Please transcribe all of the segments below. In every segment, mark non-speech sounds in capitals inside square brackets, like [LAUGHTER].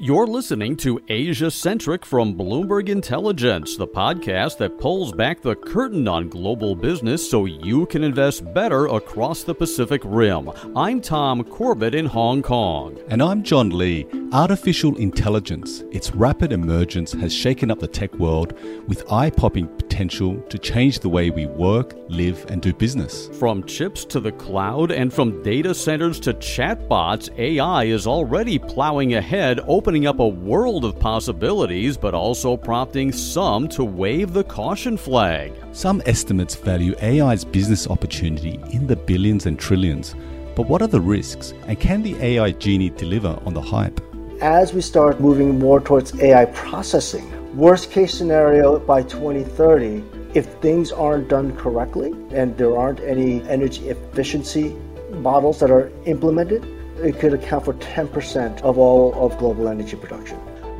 You're listening to Asia Centric from Bloomberg Intelligence, the podcast that pulls back the curtain on global business so you can invest better across the Pacific Rim. I'm Tom Corbett in Hong Kong. And I'm John Lee. Artificial intelligence, its rapid emergence has shaken up the tech world with eye popping potential to change the way we work, live, and do business. From chips to the cloud and from data centers to chatbots, AI is already plowing ahead, opening up a world of possibilities, but also prompting some to wave the caution flag. Some estimates value AI's business opportunity in the billions and trillions. But what are the risks, and can the AI genie deliver on the hype? As we start moving more towards AI processing, worst case scenario by 2030, if things aren't done correctly and there aren't any energy efficiency models that are implemented, it could account for 10% of all of global energy production.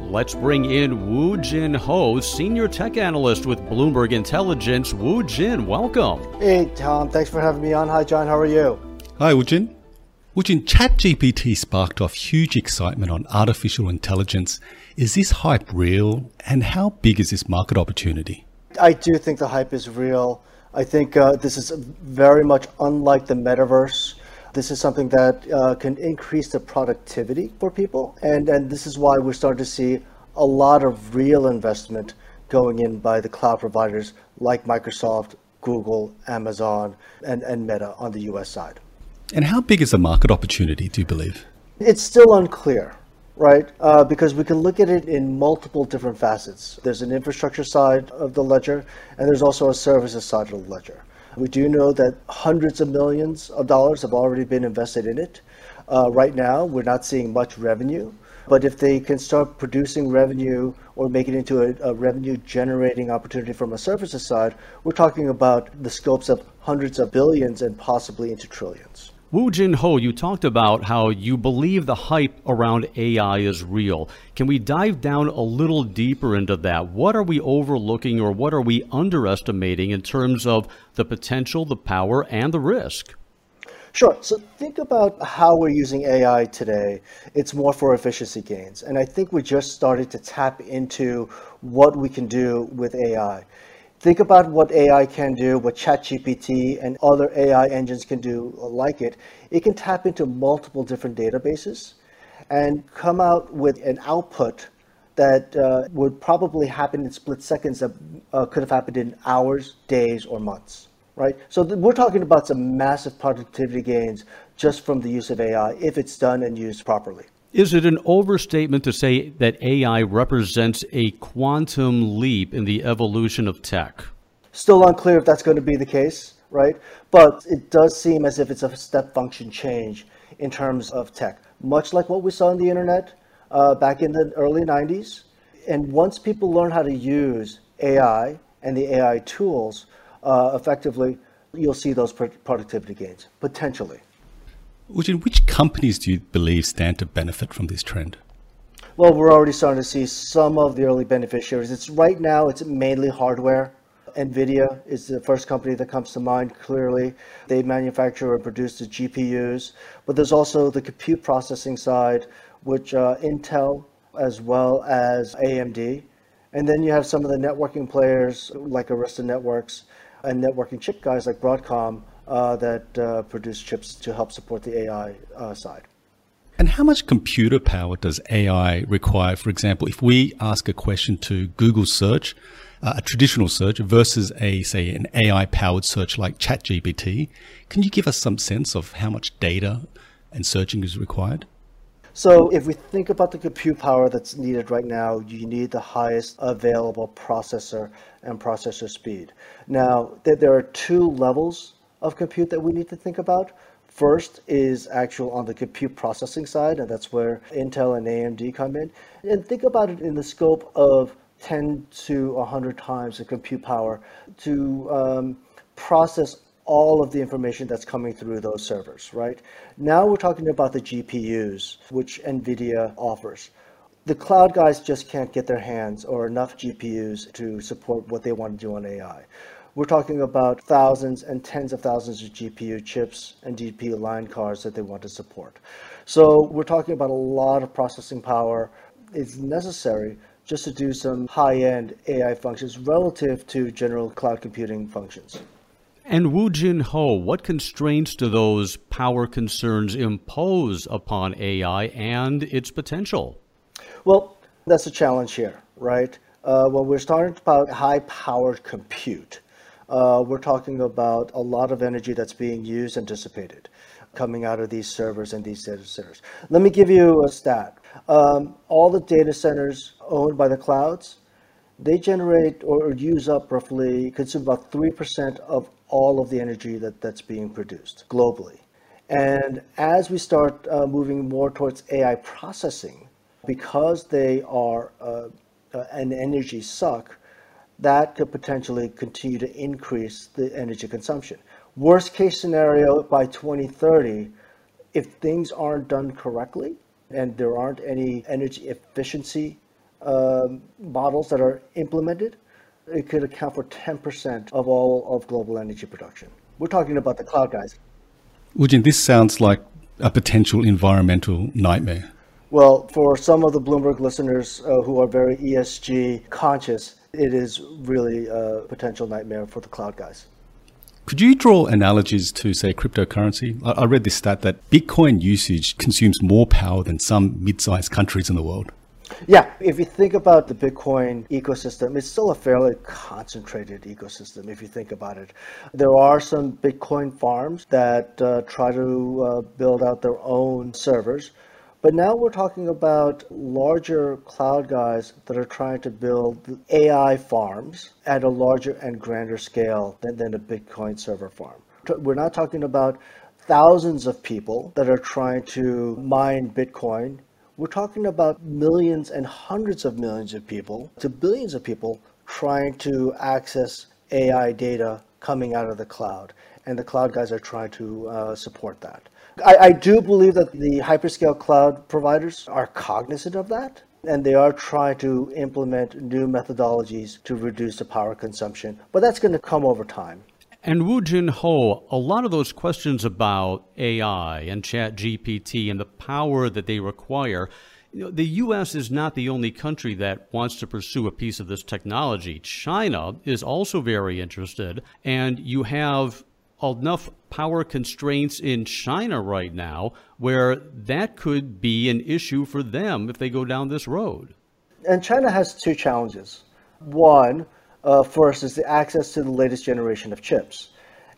Let's bring in Woo Jin Ho, Senior Tech Analyst with Bloomberg Intelligence. Woo Jin, welcome. Hey, Tom. Thanks for having me on. Hi, John. How are you? Hi, Woo Jin. Woojin, ChatGPT sparked off huge excitement on artificial intelligence. Is this hype real? And how big is this market opportunity? I do think the hype is real. I think uh, this is very much unlike the metaverse. This is something that uh, can increase the productivity for people. And, and this is why we're starting to see a lot of real investment going in by the cloud providers like Microsoft, Google, Amazon, and, and Meta on the US side. And how big is the market opportunity, do you believe? It's still unclear, right? Uh, because we can look at it in multiple different facets. There's an infrastructure side of the ledger, and there's also a services side of the ledger. We do know that hundreds of millions of dollars have already been invested in it. Uh, right now, we're not seeing much revenue, but if they can start producing revenue or make it into a, a revenue generating opportunity from a services side, we're talking about the scopes of hundreds of billions and possibly into trillions. Woo Jin Ho, you talked about how you believe the hype around AI is real. Can we dive down a little deeper into that? What are we overlooking or what are we underestimating in terms of the potential, the power, and the risk? Sure. So think about how we're using AI today. It's more for efficiency gains. And I think we just started to tap into what we can do with AI. Think about what AI can do, what ChatGPT and other AI engines can do like it. It can tap into multiple different databases and come out with an output that uh, would probably happen in split seconds that uh, could have happened in hours, days, or months, right? So th- we're talking about some massive productivity gains just from the use of AI if it's done and used properly. Is it an overstatement to say that AI represents a quantum leap in the evolution of tech? Still unclear if that's going to be the case, right? But it does seem as if it's a step function change in terms of tech, much like what we saw in the internet uh, back in the early 90s. And once people learn how to use AI and the AI tools uh, effectively, you'll see those productivity gains potentially. Woo Jin, which companies do you believe stand to benefit from this trend? Well, we're already starting to see some of the early beneficiaries. It's right now it's mainly hardware. Nvidia is the first company that comes to mind clearly. They manufacture and produce the GPUs, but there's also the compute processing side, which uh, Intel as well as AMD. And then you have some of the networking players like Arista Networks and networking chip guys like Broadcom that uh, produce chips to help support the AI uh, side. And how much computer power does AI require? For example, if we ask a question to Google search, uh, a traditional search versus a, say, an AI powered search like ChatGPT, can you give us some sense of how much data and searching is required? So if we think about the compute power that's needed right now, you need the highest available processor and processor speed. Now, there are two levels of compute that we need to think about. First is actual on the compute processing side, and that's where Intel and AMD come in. And think about it in the scope of 10 to 100 times the compute power to um, process all of the information that's coming through those servers, right? Now we're talking about the GPUs, which NVIDIA offers. The cloud guys just can't get their hands or enough GPUs to support what they want to do on AI. We're talking about thousands and tens of thousands of GPU chips and GPU line cards that they want to support. So we're talking about a lot of processing power It's necessary just to do some high-end AI functions relative to general cloud computing functions. And Woo Jin Ho, what constraints do those power concerns impose upon AI and its potential? Well, that's a challenge here, right? Uh, when we're talking about high-powered compute, uh, we're talking about a lot of energy that's being used and dissipated coming out of these servers and these data centers. Let me give you a stat. Um, all the data centers owned by the clouds, they generate or use up roughly, consume about 3% of all of the energy that, that's being produced globally. And as we start uh, moving more towards AI processing, because they are uh, uh, an energy suck, that could potentially continue to increase the energy consumption. Worst case scenario by 2030, if things aren't done correctly and there aren't any energy efficiency um, models that are implemented, it could account for 10% of all of global energy production. We're talking about the cloud guys. Woo Jin, this sounds like a potential environmental nightmare. Well, for some of the Bloomberg listeners uh, who are very ESG conscious, it is really a potential nightmare for the cloud guys. Could you draw analogies to, say, cryptocurrency? I, read this stat that Bitcoin usage consumes more power than some mid sized countries in the world. Yeah, if you think about the Bitcoin ecosystem, it's still a fairly concentrated ecosystem if you think about it. There are some Bitcoin farms that uh, try to uh, build out their own servers. But now we're talking about larger cloud guys that are trying to build AI farms at a larger and grander scale than, than a Bitcoin server farm. We're not talking about thousands of people that are trying to mine Bitcoin. We're talking about millions and hundreds of millions of people to billions of people trying to access AI data coming out of the cloud. And the cloud guys are trying to uh, support that. I, I do believe that the hyperscale cloud providers are cognizant of that and they are trying to implement new methodologies to reduce the power consumption, but that's going to come over time. And Woo Jin Ho, a lot of those questions about AI and Chat GPT and the power that they require, you know, the U.S. is not the only country that wants to pursue a piece of this technology. China is also very interested, and you have enough power constraints in China right now where that could be an issue for them if they go down this road. And China has two challenges. One, uh, first, is the access to the latest generation of chips.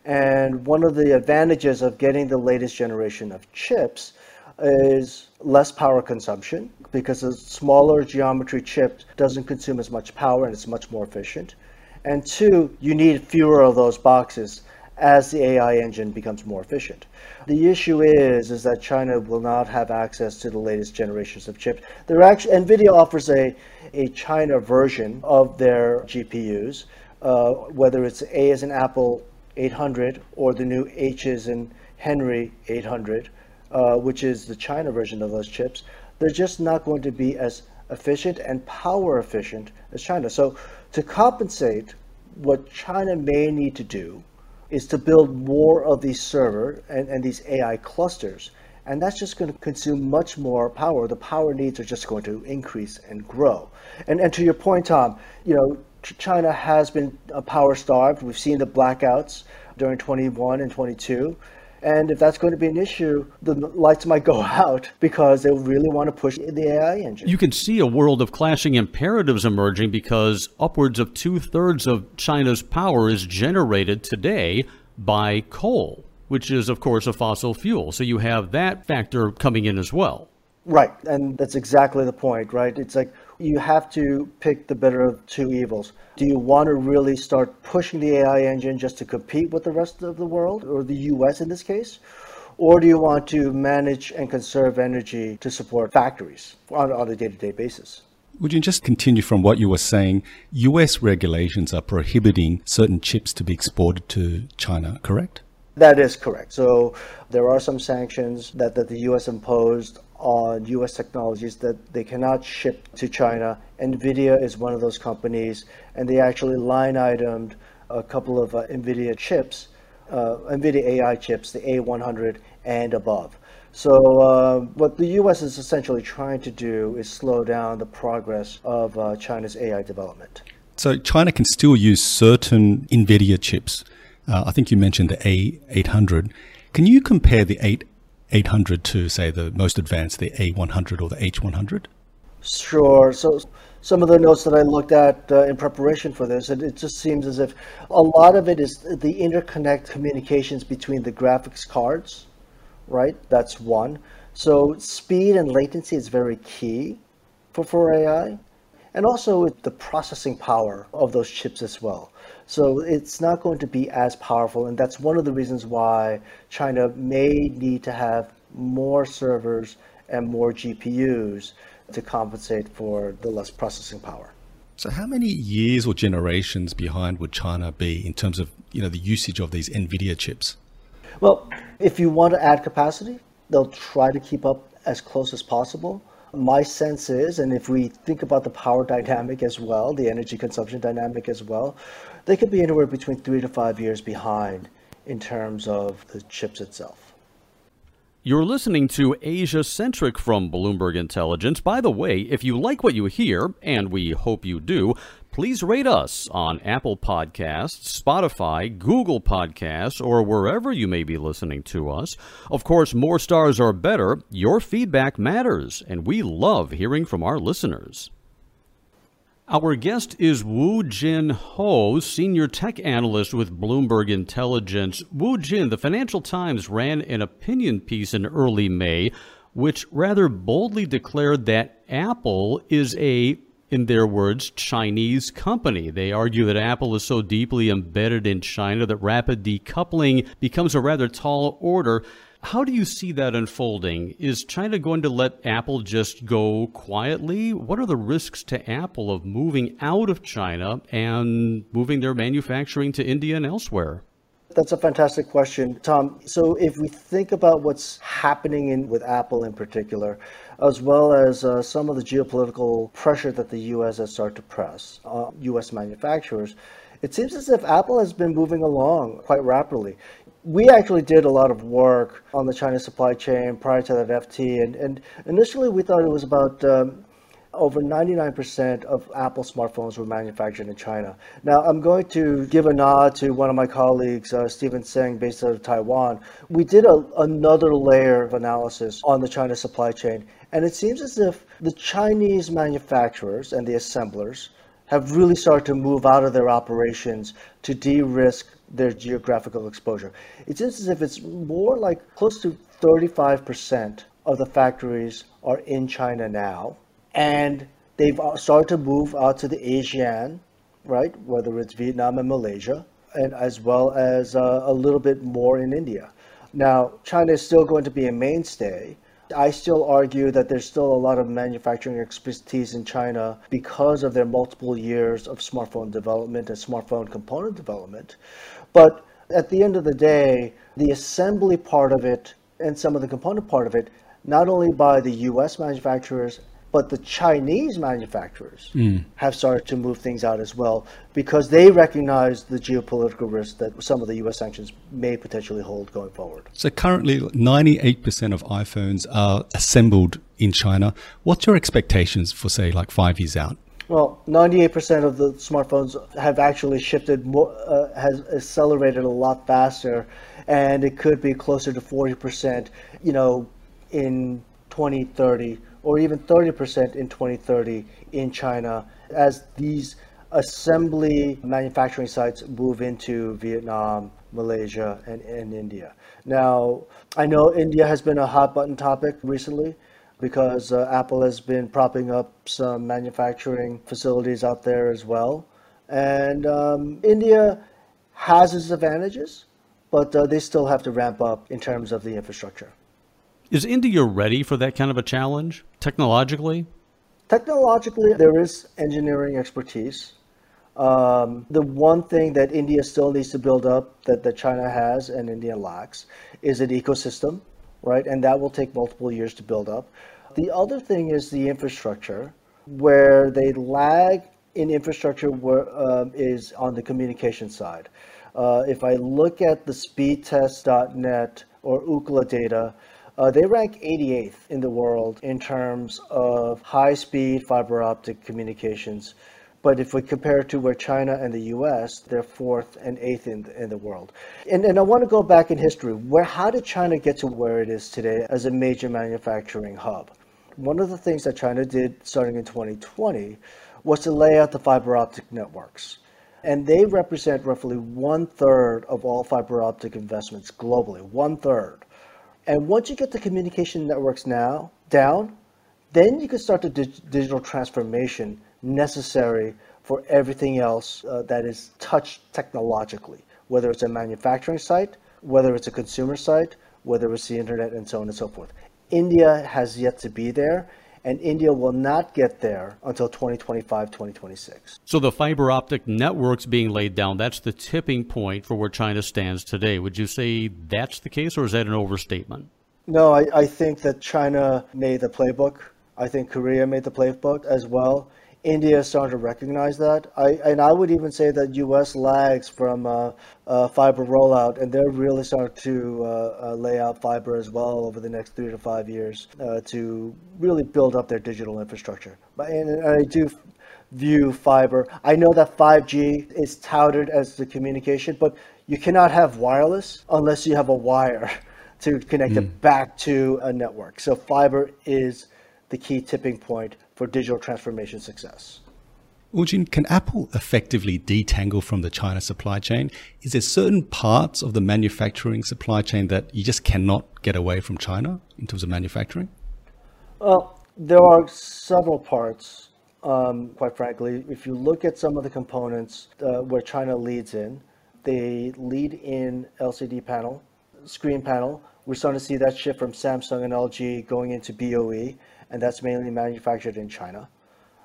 And one of the advantages of getting the latest generation of chips is less power consumption because a smaller geometry chip doesn't consume as much power and it's much more efficient. And two, you need fewer of those boxes as the AI engine becomes more efficient. The issue is is that China will not have access to the latest generations of chips. They're actually NVIDIA offers a a China version of their GPUs, uh, whether it's A as in Apple 800 or the new H as in Henry 800, uh, which is the China version of those chips. They're just not going to be as efficient and power efficient as China. So to compensate, what China may need to do is to build more of these server and, and these AI clusters. And that's just going to consume much more power. The power needs are just going to increase and grow. And, and to your point, Tom, you know, China has been power starved. We've seen the blackouts during 21 and 22. And if that's going to be an issue, the lights might go [LAUGHS] out because they really want to push the AI engine. You can see a world of clashing imperatives emerging because upwards of two thirds of China's power is generated today by coal, which is, of course, a fossil fuel. So you have that factor coming in as well. Right. And that's exactly the point, right? It's like you have to pick the better of two evils. Do you want to really start pushing the AI engine just to compete with the rest of the world, or the US in this case? Or do you want to manage and conserve energy to support factories on, on a day to day basis? Would you just continue from what you were saying? US regulations are prohibiting certain chips to be exported to China, correct? That is correct. So there are some sanctions that, that the US imposed on US technologies that they cannot ship to China. NVIDIA is one of those companies, and they actually line itemed a couple of uh, NVIDIA chips, uh, NVIDIA AI chips, the A100 and above. So uh, what the U.S. is essentially trying to do is slow down the progress of uh, China's AI development. So China can still use certain NVIDIA chips. Uh, I think you mentioned the A800. Can you compare the 8 800 to, say, the most advanced, the A100 or the H100? Sure. So some of the notes that I looked at uh, in preparation for this, it, it just seems as if a lot of it is the interconnect communications between the graphics cards, right? That's one. So speed and latency is very key for, for AI. And also with the processing power of those chips as well. So it's not going to be as powerful. And that's one of the reasons why China may need to have more servers and more GPUs to compensate for the less processing power. So how many years or generations behind would China be in terms of you know the usage of these Nvidia chips? Well, if you want to add capacity, they'll try to keep up as close as possible. My sense is, and if we think about the power dynamic as well, the energy consumption dynamic as well, they could be anywhere between three to five years behind in terms of the chips itself. You're listening to Asia Centric from Bloomberg Intelligence. By the way, if you like what you hear, and we hope you do, please rate us on Apple Podcasts, Spotify, Google Podcasts, or wherever you may be listening to us. Of course, more stars are better. Your feedback matters, and we love hearing from our listeners. Our guest is Woo Jin Ho, senior tech analyst with Bloomberg Intelligence. Woo Jin, the Financial Times ran an opinion piece in early May, which rather boldly declared that Apple is a in their words, Chinese company. They argue that Apple is so deeply embedded in China that rapid decoupling becomes a rather tall order. How do you see that unfolding? Is China going to let Apple just go quietly? What are the risks to Apple of moving out of China and moving their manufacturing to India and elsewhere? That's a fantastic question, Tom. So, if we think about what's happening in, with Apple in particular, as well as uh, some of the geopolitical pressure that the U.S. has started to press on U.S. manufacturers, it seems as if Apple has been moving along quite rapidly we actually did a lot of work on the China supply chain prior to that FT, and, and initially we thought it was about um, over 99% of Apple smartphones were manufactured in China. Now, I'm going to give a nod to one of my colleagues, uh, Stephen Tseng, based out of Taiwan. We did a, another layer of analysis on the China supply chain, and it seems as if the Chinese manufacturers and the assemblers have really started to move out of their operations to de risk their geographical exposure. It's as if it's more like close to 35% of the factories are in China now, and they've started to move out to the ASEAN, right, whether it's Vietnam and Malaysia, and as well as uh, a little bit more in India. Now, China is still going to be a mainstay, I still argue that there's still a lot of manufacturing expertise in China because of their multiple years of smartphone development and smartphone component development. But at the end of the day, the assembly part of it and some of the component part of it, not only by the US manufacturers but the Chinese manufacturers mm. have started to move things out as well because they recognize the geopolitical risk that some of the US sanctions may potentially hold going forward. So currently 98% of iPhones are assembled in China. What's your expectations for say like 5 years out? Well, 98% of the smartphones have actually shifted more, uh, has accelerated a lot faster and it could be closer to 40%, you know, in 2030 or even 30% in 2030 in China as these assembly manufacturing sites move into Vietnam, Malaysia, and, and India. Now, I know India has been a hot button topic recently because uh, Apple has been propping up some manufacturing facilities out there as well. And um, India has its advantages, but uh, they still have to ramp up in terms of the infrastructure. Is India ready for that kind of a challenge technologically? Technologically, there is engineering expertise. Um, the one thing that India still needs to build up that, that China has and India lacks is an ecosystem, right? And that will take multiple years to build up. The other thing is the infrastructure, where they lag in infrastructure where, um, is on the communication side. Uh, if I look at the speedtest.net or Ookla data, Uh, they rank 88th in the world in terms of high speed fiber optic communications. But if we compare to where China and the US, they're fourth and eighth in, in the world. And, and I want to go back in history. Where, how did China get to where it is today as a major manufacturing hub? One of the things that China did starting in 2020 was to lay out the fiber optic networks. And they represent roughly one third of all fiber optic investments globally, one third. And once you get the communication networks now down, then you can start the dig- digital transformation necessary for everything else uh, that is touched technologically, whether it's a manufacturing site, whether it's a consumer site, whether it's the internet, and so on and so forth. India has yet to be there, and India will not get there until 2025, 2026. So the fiber optic networks being laid down, that's the tipping point for where China stands today. Would you say that's the case, or is that an overstatement? No, I, I think that China made the playbook. I think Korea made the playbook as well. India is starting to recognize that. I, and I would even say that U.S. lags from uh, uh, fiber rollout, and they're really starting to uh, uh, lay out fiber as well over the next three to five years uh, to really build up their digital infrastructure. But and, and I do view fiber. I know that 5G is touted as the communication, but you cannot have wireless unless you have a wire to connect mm. it back to a network. So fiber is the key tipping point for digital transformation success. Woo Jin, can Apple effectively detangle from the China supply chain? Is there certain parts of the manufacturing supply chain that you just cannot get away from China in terms of manufacturing? Well, there are several parts, um, quite frankly. If you look at some of the components uh, where China leads in, they lead in LCD panel, screen panel. We're starting to see that shift from Samsung and LG going into BOE and that's mainly manufactured in China.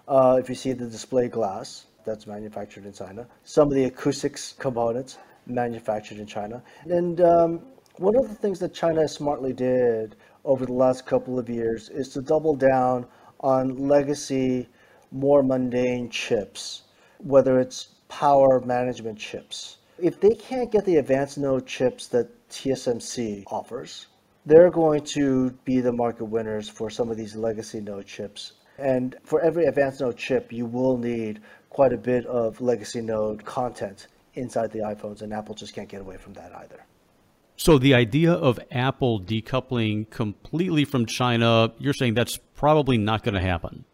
Uh, if you see the display glass, that's manufactured in China. Some of the acoustics components manufactured in China. And um, one of the things that China smartly did over the last couple of years is to double down on legacy, more mundane chips, whether it's power management chips. If they can't get the advanced node chips that TSMC offers, they're going to be the market winners for some of these legacy node chips. And for every advanced node chip, you will need quite a bit of legacy node content inside the iPhones, and Apple just can't get away from that either. So the idea of Apple decoupling completely from China, you're saying that's probably not going to happen.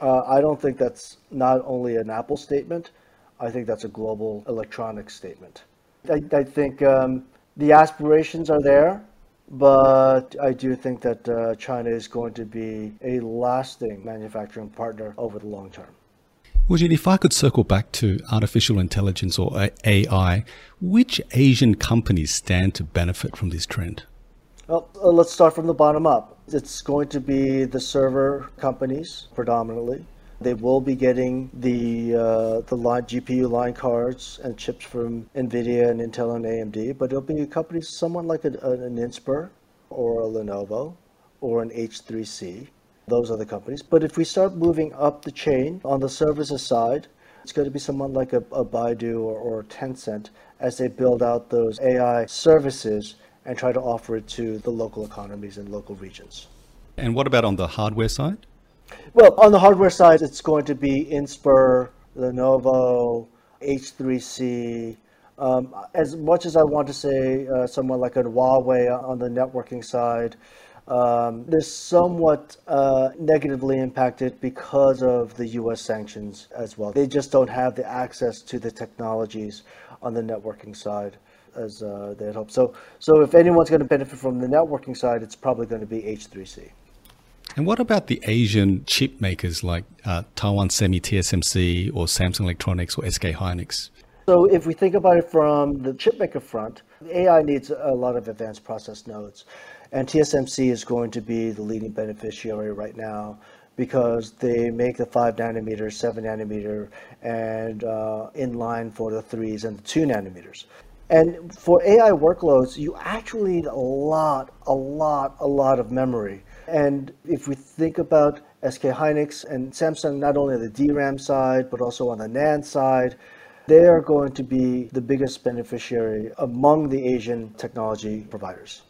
Uh, I don't think that's not only an Apple statement. I think that's a global electronics statement. I, I think um, the aspirations are there but I do think that uh, China is going to be a lasting manufacturing partner over the long term. Woo Jin, if I could circle back to artificial intelligence or AI, which Asian companies stand to benefit from this trend? Well, uh, let's start from the bottom up. It's going to be the server companies predominantly. They will be getting the uh, the line GPU line cards and chips from NVIDIA and Intel and AMD, but it'll be companies, someone like a, an Inspur or a Lenovo or an H3C. Those are the companies. But if we start moving up the chain on the services side, it's going to be someone like a, a Baidu or, or Tencent as they build out those AI services and try to offer it to the local economies and local regions. And what about on the hardware side? Well, on the hardware side, it's going to be Inspur, Lenovo, H3C. Um, as much as I want to say uh, someone like a Huawei on the networking side, um, they're somewhat uh, negatively impacted because of the U.S. sanctions as well. They just don't have the access to the technologies on the networking side as uh, they had hoped. So, so if anyone's going to benefit from the networking side, it's probably going to be H3C. And what about the Asian chip makers like uh, Taiwan Semi TSMC or Samsung Electronics or SK Hynix? So if we think about it from the chipmaker front, AI needs a lot of advanced process nodes. And TSMC is going to be the leading beneficiary right now because they make the 5 nanometer, 7 nanometer, and uh, in line for the 3s and the 2 nanometers. And for AI workloads, you actually need a lot, a lot, a lot of memory. And if we think about SK Hynix and Samsung, not only on the DRAM side, but also on the NAND side, they are going to be the biggest beneficiary among the Asian technology providers.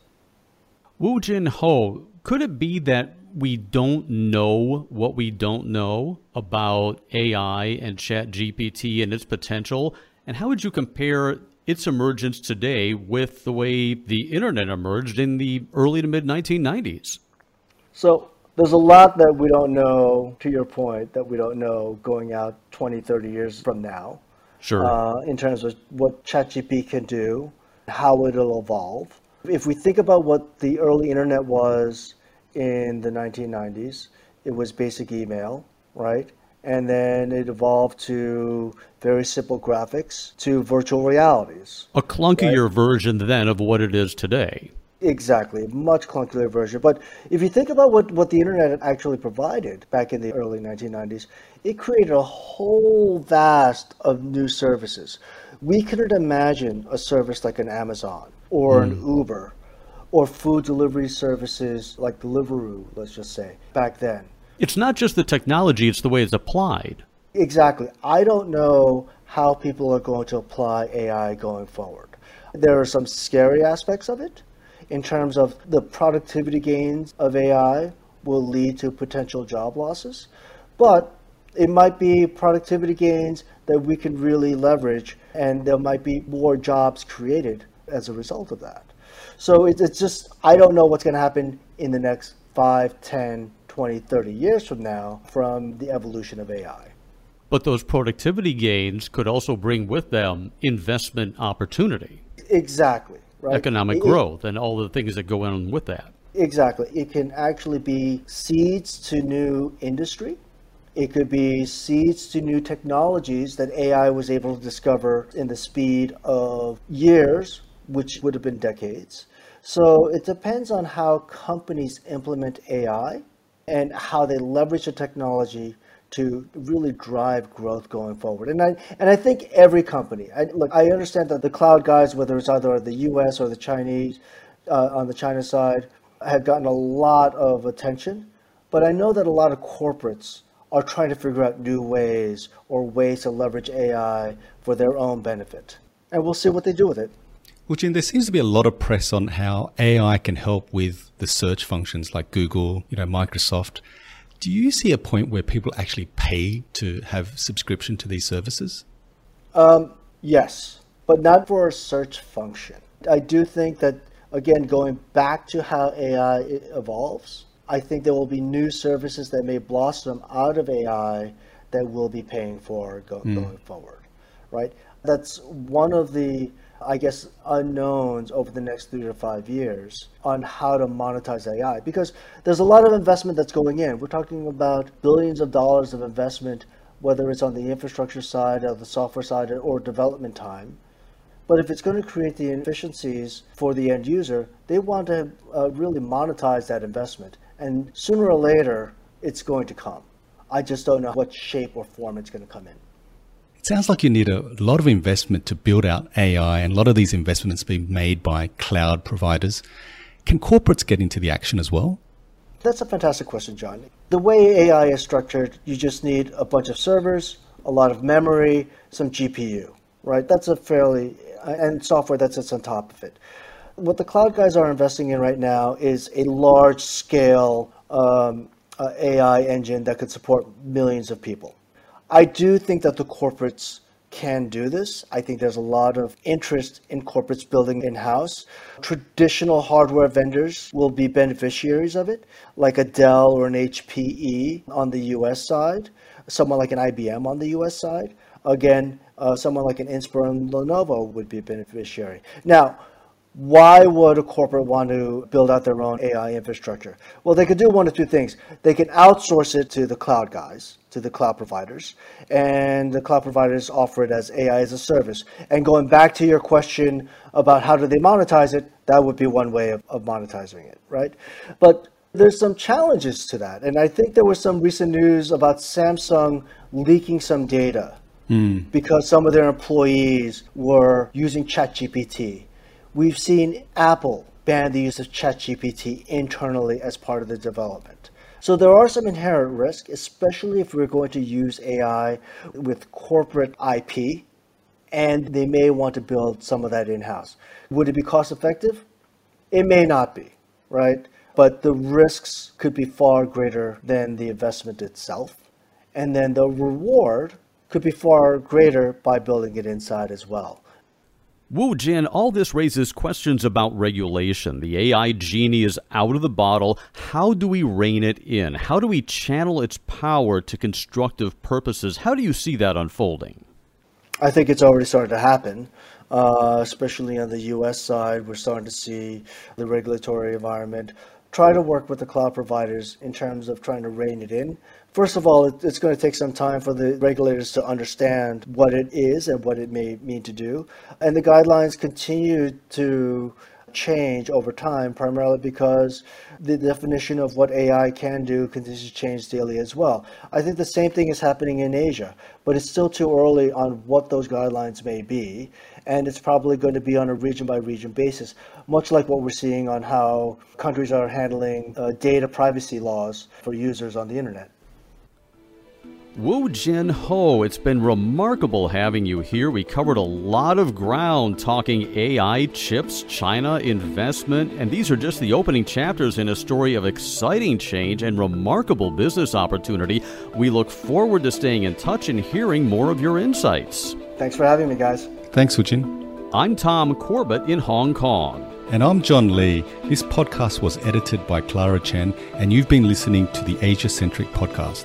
Woo Jin Ho, could it be that we don't know what we don't know about AI and ChatGPT and its potential? And how would you compare its emergence today with the way the internet emerged in the early to mid 1990s? So there's a lot that we don't know, to your point, that we don't know going out 20, 30 years from now. Sure. Uh, in terms of what ChatGPT can do, how it'll evolve. If we think about what the early internet was in the 1990s, it was basic email, right? And then it evolved to very simple graphics to virtual realities. A clunkier right? version then of what it is today. Exactly, a much clunkier version. But if you think about what, what the internet actually provided back in the early 1990s, it created a whole vast of new services. We couldn't imagine a service like an Amazon or mm. an hmm. Uber or food delivery services like Deliveroo, let's just say, back then. It's not just the technology, it's the way it's applied. Exactly. I don't know how people are going to apply AI going forward. There are some scary aspects of it in terms of the productivity gains of AI will lead to potential job losses, but it might be productivity gains that we can really leverage and there might be more jobs created as a result of that. So it's just, I don't know what's going to happen in the next 5, 10, 20, 30 years from now from the evolution of AI. But those productivity gains could also bring with them investment opportunity. Exactly. Right? Economic it, growth and all the things that go on with that. Exactly. It can actually be seeds to new industry. It could be seeds to new technologies that AI was able to discover in the speed of years, which would have been decades. So it depends on how companies implement AI and how they leverage the technology to really drive growth going forward. And I and I think every company. I, look, I understand that the cloud guys, whether it's either the U.S. or the Chinese, uh, on the China side, have gotten a lot of attention. But I know that a lot of corporates are trying to figure out new ways or ways to leverage AI for their own benefit, and we'll see what they do with it. Well, Jin, there seems to be a lot of press on how AI can help with the search functions like Google, you know, Microsoft. Do you see a point where people actually pay to have subscription to these services? Um, yes, but not for a search function. I do think that, again, going back to how AI evolves, I think there will be new services that may blossom out of AI that we'll be paying for go, mm. going forward, right? That's one of the I guess, unknowns over the next three to five years on how to monetize AI because there's a lot of investment that's going in. We're talking about billions of dollars of investment, whether it's on the infrastructure side, or the software side, or development time. But if it's going to create the efficiencies for the end user, they want to uh, really monetize that investment. And sooner or later, it's going to come. I just don't know what shape or form it's going to come in. Sounds like you need a lot of investment to build out AI, and a lot of these investments being made by cloud providers. Can corporates get into the action as well? That's a fantastic question, John. The way AI is structured, you just need a bunch of servers, a lot of memory, some GPU, right? That's a fairly, and software that sits on top of it. What the cloud guys are investing in right now is a large scale um, uh, AI engine that could support millions of people. I do think that the corporates can do this. I think there's a lot of interest in corporates building in house. Traditional hardware vendors will be beneficiaries of it, like a Dell or an HPE on the US side, someone like an IBM on the US side. Again, uh, someone like an Inspur or Lenovo would be a beneficiary. Now, why would a corporate want to build out their own AI infrastructure? Well, they could do one of two things. They can outsource it to the cloud guys, to the cloud providers, and the cloud providers offer it as AI as a service. And going back to your question about how do they monetize it, that would be one way of, of monetizing it, right? But there's some challenges to that. And I think there was some recent news about Samsung leaking some data mm. because some of their employees were using ChatGPT We've seen Apple ban the use of ChatGPT internally as part of the development. So there are some inherent risks, especially if we're going to use AI with corporate IP, and they may want to build some of that in-house. Would it be cost effective? It may not be, right? But the risks could be far greater than the investment itself. And then the reward could be far greater by building it inside as well. Woo Jin, all this raises questions about regulation. The AI genie is out of the bottle. How do we rein it in? How do we channel its power to constructive purposes? How do you see that unfolding? I think it's already started to happen, uh, especially on the US side. We're starting to see the regulatory environment try to work with the cloud providers in terms of trying to rein it in. First of all, it's going to take some time for the regulators to understand what it is and what it may mean to do. And the guidelines continue to change over time, primarily because the definition of what AI can do continues to change daily as well. I think the same thing is happening in Asia, but it's still too early on what those guidelines may be. And it's probably going to be on a region by region basis, much like what we're seeing on how countries are handling uh, data privacy laws for users on the internet. Woo Jin Ho, it's been remarkable having you here. We covered a lot of ground talking AI, chips, China, investment, and these are just the opening chapters in a story of exciting change and remarkable business opportunity. We look forward to staying in touch and hearing more of your insights. Thanks for having me, guys. Thanks, Woo Jin. I'm Tom Corbett in Hong Kong. And I'm John Lee. This podcast was edited by Clara Chen, and you've been listening to the Asia Centric Podcast.